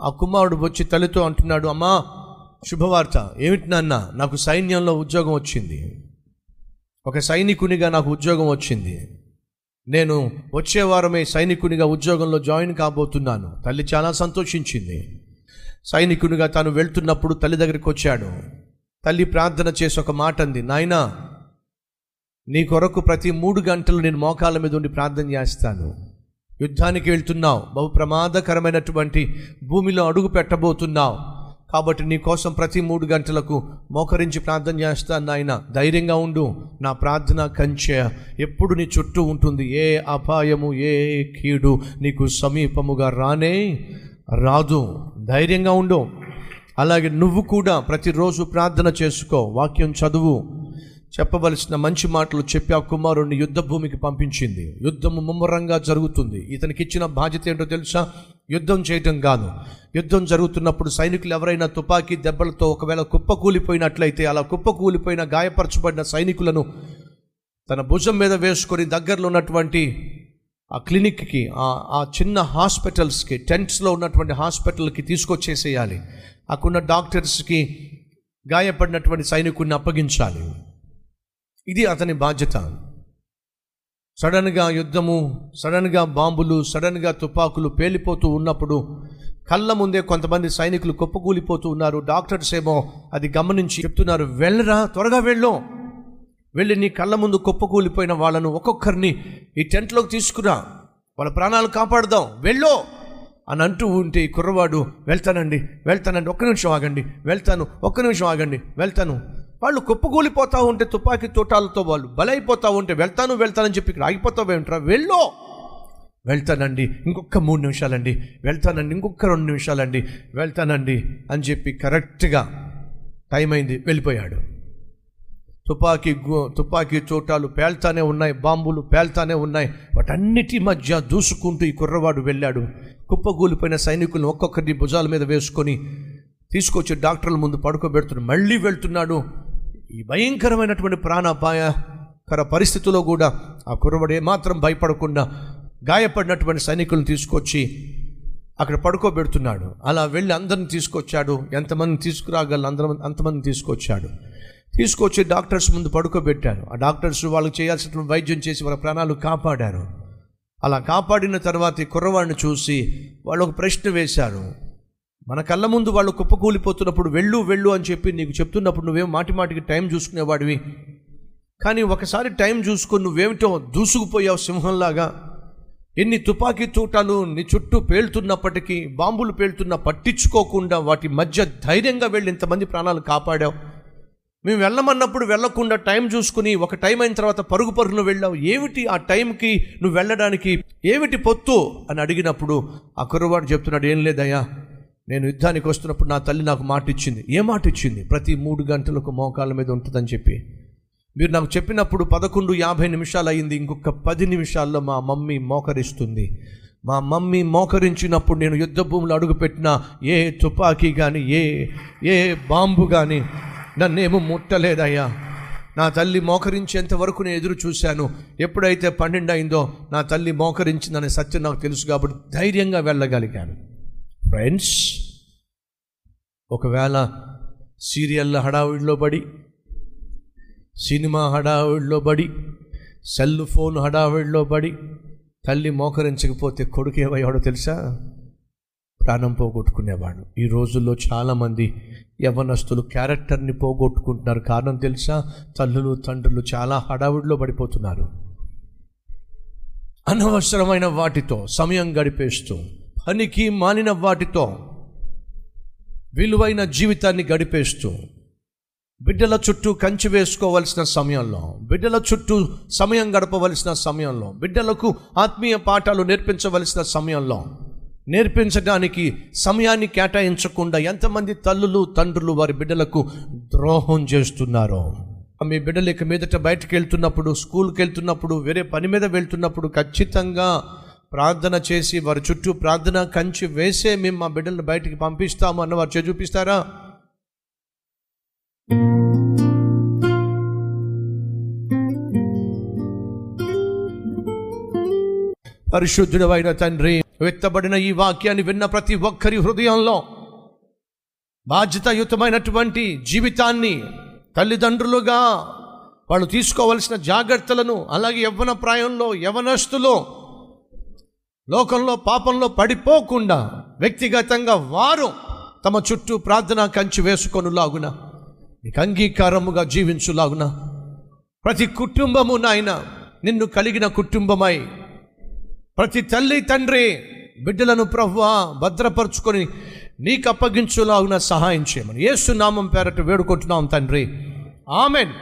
ఆ కుమారుడు వచ్చి తల్లితో అంటున్నాడు అమ్మా శుభవార్త. ఏమిటి నాన్న? నాకు సైన్యంలో ఉద్యోగం వచ్చింది. ఒక సైనికునిగా నాకు ఉద్యోగం వచ్చింది. నేను వచ్చే వారమే సైనికునిగా ఉద్యోగంలో జాయిన్ కాబోతున్నాను. తల్లి చాలా సంతోషించింది. సైనికునిగా తాను వెళ్తున్నప్పుడు తల్లి దగ్గరికి వచ్చాడు. తల్లి ప్రార్థన చేసి ఒక మాట అంది నాయనా నీ కొరకు ప్రతి మూడు గంటలు నేను మోకాళ్ళ మీద ఉండి ప్రార్థన చేస్తాను. యుద్ధానికి వెళ్తున్నావు. బహు ప్రమాదకరమైనటువంటి భూమిలో అడుగు పెట్టబోతున్నావు. కాబట్టి నీ కోసం ప్రతి మూడు గంటలకు మోకరించి ప్రార్థన చేస్తాను నాయన. ధైర్యంగా ఉండు. నా ప్రార్థన కంచె ఎప్పుడు నీ చుట్టూ ఉంటుంది. ఏ అపాయము ఏ కీడు నీకు సమీపముగా రానే రాదు. ధైర్యంగా ఉండు. అలాగే నువ్వు కూడా ప్రతిరోజు ప్రార్థన చేసుకో. వాక్యం చదువు. చెప్పవలసిన మంచి మాటలు చెప్పి ఆ కుమారుణ్ణి యుద్ధ భూమికి పంపించింది. యుద్ధము ముమ్మరంగా జరుగుతుంది. ఇతనికి ఇచ్చిన బాధ్యత ఏంటో తెలుసా? యుద్ధం చేయటం కాదు. యుద్ధం జరుగుతున్నప్పుడు సైనికులు ఎవరైనా తుపాకీ దెబ్బలతో ఒకవేళ కుప్పకూలిపోయినట్లయితే అలా కుప్పకూలిపోయిన గాయపరచబడిన సైనికులను తన భుజం మీద వేసుకొని దగ్గరలో ఉన్నటువంటి ఆ క్లినిక్కి ఆ ఆ చిన్న హాస్పిటల్స్కి టెంట్స్లో ఉన్నటువంటి హాస్పిటల్కి తీసుకొచ్చేసేయాలి. అక్కడున్న డాక్టర్స్కి గాయపడినటువంటి సైనికుడిని అప్పగించాలి. ఇది అతని బాధ్యత. సడన్గా యుద్ధము సడన్గా బాంబులు సడన్గా తుపాకులు పేలిపోతూ ఉన్నప్పుడు కళ్ళ ముందే కొంతమంది సైనికులు కుప్పకూలిపోతూ ఉన్నారు. డాక్టర్స్ ఏమో అది గమనించి చెప్తున్నారు వెళ్ళరా త్వరగా వెళ్ళు. వెళ్ళి నీ కళ్ళ ముందు కుప్పకూలిపోయిన వాళ్ళను ఒక్కొక్కరిని ఈ టెంట్లోకి తీసుకురా. వాళ్ళ ప్రాణాలు కాపాడుదాం. వెళ్ళో. అని అంటూ ఉంటే ఈ కుర్రవాడు వెళ్తానండి వెళ్తానండి ఒక్క నిమిషం ఆగండి వెళ్తాను ఒక్క నిమిషం ఆగండి వెళ్తాను. వాళ్ళు కుప్పకూలిపోతూ ఉంటే తుపాకీ తోటాలతో వాళ్ళు బలైపోతూ ఉంటే వెళ్తాను వెళ్తానని చెప్పి ఇక్కడ ఆగిపోతావు ఏమిట్రా? వెళ్ళు! వెళ్తానండి ఇంకొక మూడు నిమిషాలండి. వెళ్తానండి ఇంకొక రెండు నిమిషాలండి. వెళ్తానండి అని చెప్పి కరెక్ట్గా టైం అయింది వెళ్ళిపోయాడు. తుపాకీ తుపాకీ చోటాలు పేల్తానే ఉన్నాయి బాంబులు పేల్తానే ఉన్నాయి. వాటన్నిటి మధ్య దూసుకుంటూ ఈ కుర్రవాడు వెళ్ళాడు. కుప్పగూలిపోయిన సైనికులను ఒక్కొక్కరిని భుజాల మీద వేసుకొని తీసుకొచ్చి డాక్టర్ల ముందు పడుకోబెడుతున్నాడు మళ్ళీ వెళ్తున్నాడు. ఈ భయంకరమైనటువంటి ప్రాణాపాయకర పరిస్థితుల్లో కూడా ఆ కుర్రవాడు ఏమాత్రం భయపడకుండా గాయపడినటువంటి సైనికులను తీసుకొచ్చి అక్కడ పడుకోబెడుతున్నాడు. అలా వెళ్ళి అందరిని తీసుకొచ్చాడు. ఎంతమంది తీసుకురాగల అందరం అంతమంది తీసుకొచ్చాడు. తీసుకొచ్చి డాక్టర్స్ ముందు పడుకోబెట్టారు. ఆ డాక్టర్స్ వాళ్ళు చేయాల్సిన వైద్యం చేసి వాళ్ళ ప్రాణాలు కాపాడారు. అలా కాపాడిన తర్వాత ఈ కుర్రవాడిని చూసి వాళ్ళు ఒక ప్రశ్న వేశారు. మన కళ్ళ ముందు వాళ్ళు కుప్పకూలిపోతున్నప్పుడు వెళ్ళు వెళ్ళు అని చెప్పి నీకు చెప్తున్నప్పుడు నువ్వేం మాటి మాటికి టైం చూసుకునేవాడివి. కానీ ఒకసారి టైం చూసుకొని నువ్వేమిటో దూసుకుపోయావు సింహంలాగా. ఎన్ని తుపాకీ తూటాలు నీ చుట్టూ పేలుతున్నప్పటికీ బాంబులు పేలుతున్నా పట్టించుకోకుండా వాటి మధ్య ధైర్యంగా వెళ్ళి ఇంతమంది ప్రాణాలు కాపాడావు. మేము వెళ్ళమన్నప్పుడు వెళ్ళకుండా టైం చూసుకుని ఒక టైం అయిన తర్వాత పరుగు పరుగును వెళ్ళావు. ఏమిటి ఆ టైంకి నువ్వు వెళ్ళడానికి? ఏమిటి పొత్తు? అని అడిగినప్పుడు ఆ కుర్రవాడు చెప్తున్నాడు ఏం లేదయ్యా నేను యుద్ధానికి వస్తున్నప్పుడు నా తల్లి నాకు మాట ఇచ్చింది. ఏ మాట ఇచ్చింది? ప్రతి మూడు గంటలకు మోకాళ్ళ మీద ఉంటుందని చెప్పి. మీరు నాకు చెప్పినప్పుడు పదకొండు యాభై నిమిషాలు అయింది. ఇంకొక పది నిమిషాల్లో మా మమ్మీ మోకరిస్తుంది. మా మమ్మీ మోకరించినప్పుడు నేను యుద్ధ భూములు అడుగుపెట్టిన ఏ తుపాకీ కానీ ఏ ఏ బాంబు కానీ నన్నేమో ముట్టలేదయ్యా. నా తల్లి మోకరించేంత వరకు నేను ఎదురు చూశాను. ఎప్పుడైతే పన్నెండు అయిందో నా తల్లి మోకరించిందనే సత్యం నాకు తెలుసు కాబట్టి ధైర్యంగా వెళ్ళగలిగాను. ఫ్రెండ్స్ ఒకవేళ సీరియళ్ళ హడావిడిలో పడి సినిమా హడావిడిలో పడి సెల్ ఫోన్ హడావిడిలో పడి తల్లి మోకరించకపోతే కొడుకు ఏమయ్యాడో తెలుసా? ప్రాణం పోగొట్టుకునేవాడు. ఈ రోజుల్లో చాలామంది యవనస్తులు క్యారెక్టర్ని పోగొట్టుకుంటున్నారు. కారణం తెలుసా? తల్లులు తండ్రులు చాలా హడావిడిలో పడిపోతున్నారు. అనవసరమైన వాటితో సమయం గడిపేస్తూ పనికి మానిన వాటితో విలువైన జీవితాన్ని గడిపేస్తూ బిడ్డల చుట్టూ కంచి వేసుకోవలసిన సమయంలో బిడ్డల చుట్టూ సమయం గడపవలసిన సమయంలో బిడ్డలకు ఆత్మీయ పాఠాలు నేర్పించవలసిన సమయంలో నేర్పించడానికి సమయాన్ని కేటాయించకుండా ఎంతమంది తల్లులు తండ్రులు వారి బిడ్డలకు ద్రోహం చేస్తున్నారో మీ బిడ్డలు ఇక మీదట బయటకు వెళ్తున్నప్పుడు స్కూల్కి వెళ్తున్నప్పుడు వేరే పని మీద వెళ్తున్నప్పుడు ఖచ్చితంగా ప్రార్థన చేసి వారి చుట్టూ ప్రార్థన కంచి వేసే మేము మా బిడ్డలను బయటికి పంపిస్తాము అన్న వారు చూపిస్తారా? పరిశుద్ధుడైన తండ్రి వెత్తబడిన ఈ వాక్యాన్ని విన్న ప్రతి ఒక్కరి హృదయంలో బాధ్యతాయుతమైనటువంటి జీవితాన్ని తల్లిదండ్రులుగా వాళ్ళు తీసుకోవలసిన జాగ్రత్తలను అలాగే యవ్వన ప్రాయంలో యవనస్తులు లోకంలో పాపంలో పడిపోకుండా వ్యక్తిగతంగా వారు తమ చుట్టూ ప్రార్థన కంచి వేసుకొనులాగున నీకు అంగీకారముగా జీవించులాగున ప్రతి కుటుంబము నాయన నిన్ను కలిగిన కుటుంబమై ప్రతి తల్లి తండ్రి బిడ్డలను ప్రవ్వా భద్రపరుచుకొని నీకు అప్పగించులాగున సహాయం చేయమని యేసు నామం పేరట వేడుకుంటున్నాం తండ్రి. ఆమెన్.